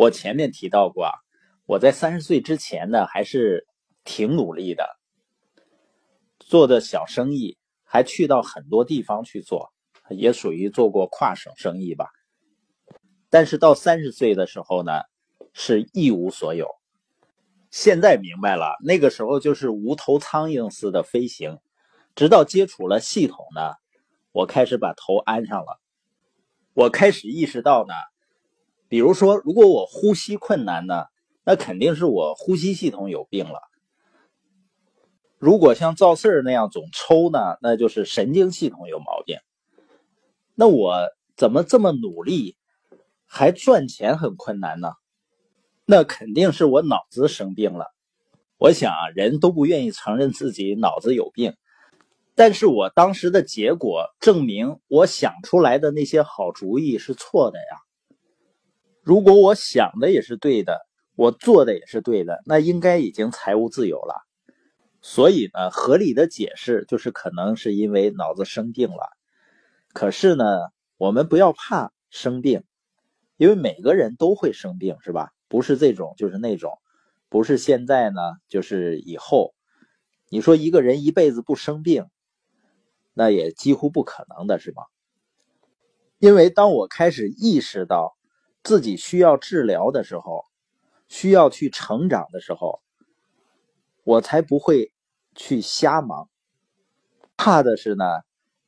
我前面提到过，我在三十岁之前呢，还是挺努力的，做的小生意，还去到很多地方去做，也属于做过跨省生意吧。但是到三十岁的时候呢，是一无所有。现在明白了，那个时候就是无头苍蝇似的飞行，直到接触了系统呢，我开始把头安上了，我开始意识到呢。比如说，如果我呼吸困难呢，那肯定是我呼吸系统有病了。如果像赵四儿那样总抽呢，那就是神经系统有毛病。那我怎么这么努力，还赚钱很困难呢？那肯定是我脑子生病了。我想啊，人都不愿意承认自己脑子有病，但是我当时的结果证明，我想出来的那些好主意是错的呀。如果我想的也是对的，我做的也是对的，那应该已经财务自由了。所以呢，合理的解释就是可能是因为脑子生病了。可是呢，我们不要怕生病，因为每个人都会生病，是吧？不是这种就是那种，不是现在呢就是以后。你说一个人一辈子不生病，那也几乎不可能的，是吗？因为当我开始意识到。自己需要治疗的时候，需要去成长的时候，我才不会去瞎忙。怕的是呢，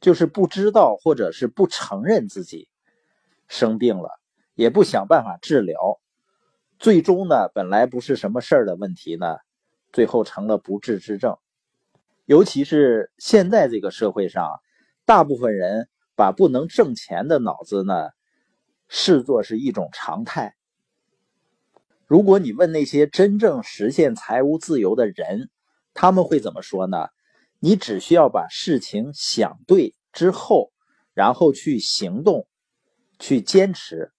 就是不知道或者是不承认自己生病了，也不想办法治疗，最终呢，本来不是什么事儿的问题呢，最后成了不治之症。尤其是现在这个社会上，大部分人把不能挣钱的脑子呢。视作是一种常态。如果你问那些真正实现财务自由的人，他们会怎么说呢？你只需要把事情想对之后，然后去行动，去坚持，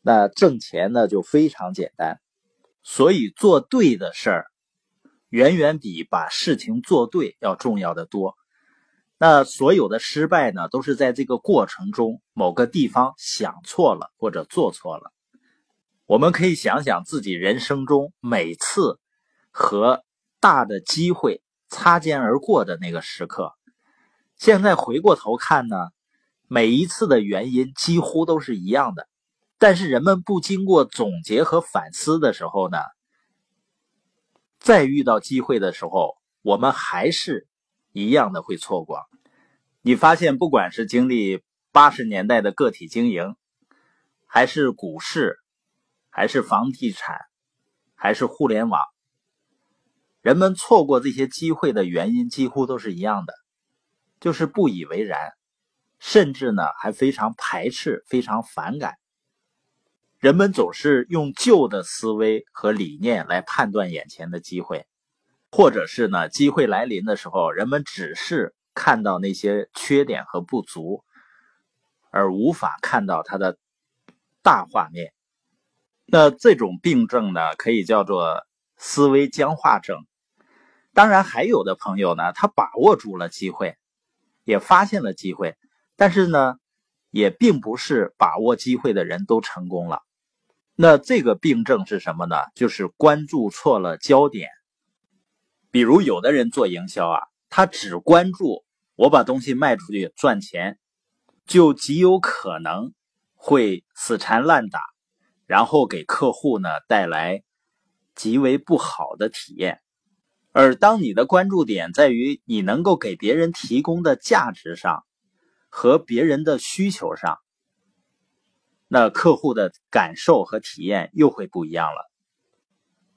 那挣钱呢就非常简单。所以做对的事儿，远远比把事情做对要重要的多。那所有的失败呢，都是在这个过程中某个地方想错了或者做错了。我们可以想想自己人生中每次和大的机会擦肩而过的那个时刻，现在回过头看呢，每一次的原因几乎都是一样的。但是人们不经过总结和反思的时候呢，再遇到机会的时候，我们还是。一样的会错过。你发现，不管是经历八十年代的个体经营，还是股市，还是房地产，还是互联网，人们错过这些机会的原因几乎都是一样的，就是不以为然，甚至呢还非常排斥、非常反感。人们总是用旧的思维和理念来判断眼前的机会。或者是呢，机会来临的时候，人们只是看到那些缺点和不足，而无法看到它的大画面。那这种病症呢，可以叫做思维僵化症。当然，还有的朋友呢，他把握住了机会，也发现了机会，但是呢，也并不是把握机会的人都成功了。那这个病症是什么呢？就是关注错了焦点。比如有的人做营销啊，他只关注我把东西卖出去赚钱，就极有可能会死缠烂打，然后给客户呢带来极为不好的体验。而当你的关注点在于你能够给别人提供的价值上和别人的需求上，那客户的感受和体验又会不一样了。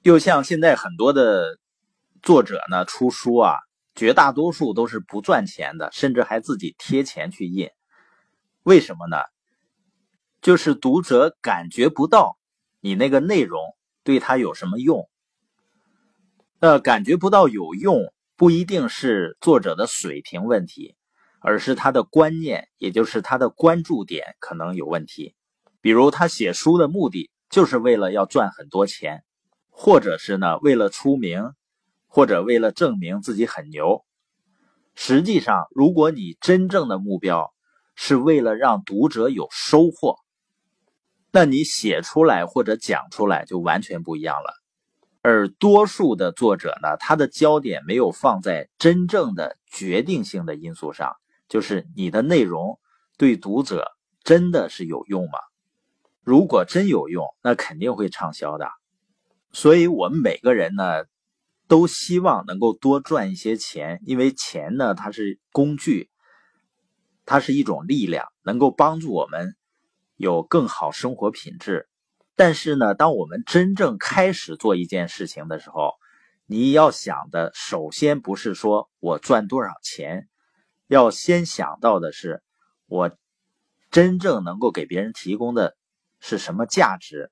又像现在很多的。作者呢出书啊，绝大多数都是不赚钱的，甚至还自己贴钱去印。为什么呢？就是读者感觉不到你那个内容对他有什么用。那感觉不到有用，不一定是作者的水平问题，而是他的观念，也就是他的关注点可能有问题。比如他写书的目的就是为了要赚很多钱，或者是呢为了出名。或者为了证明自己很牛，实际上，如果你真正的目标是为了让读者有收获，那你写出来或者讲出来就完全不一样了。而多数的作者呢，他的焦点没有放在真正的决定性的因素上，就是你的内容对读者真的是有用吗？如果真有用，那肯定会畅销的。所以，我们每个人呢，都希望能够多赚一些钱，因为钱呢，它是工具，它是一种力量，能够帮助我们有更好生活品质。但是呢，当我们真正开始做一件事情的时候，你要想的首先不是说我赚多少钱，要先想到的是我真正能够给别人提供的是什么价值。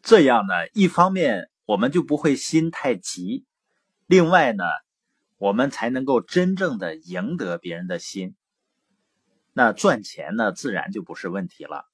这样呢，一方面我们就不会心太急，另外呢，我们才能够真正的赢得别人的心。那赚钱呢，自然就不是问题了。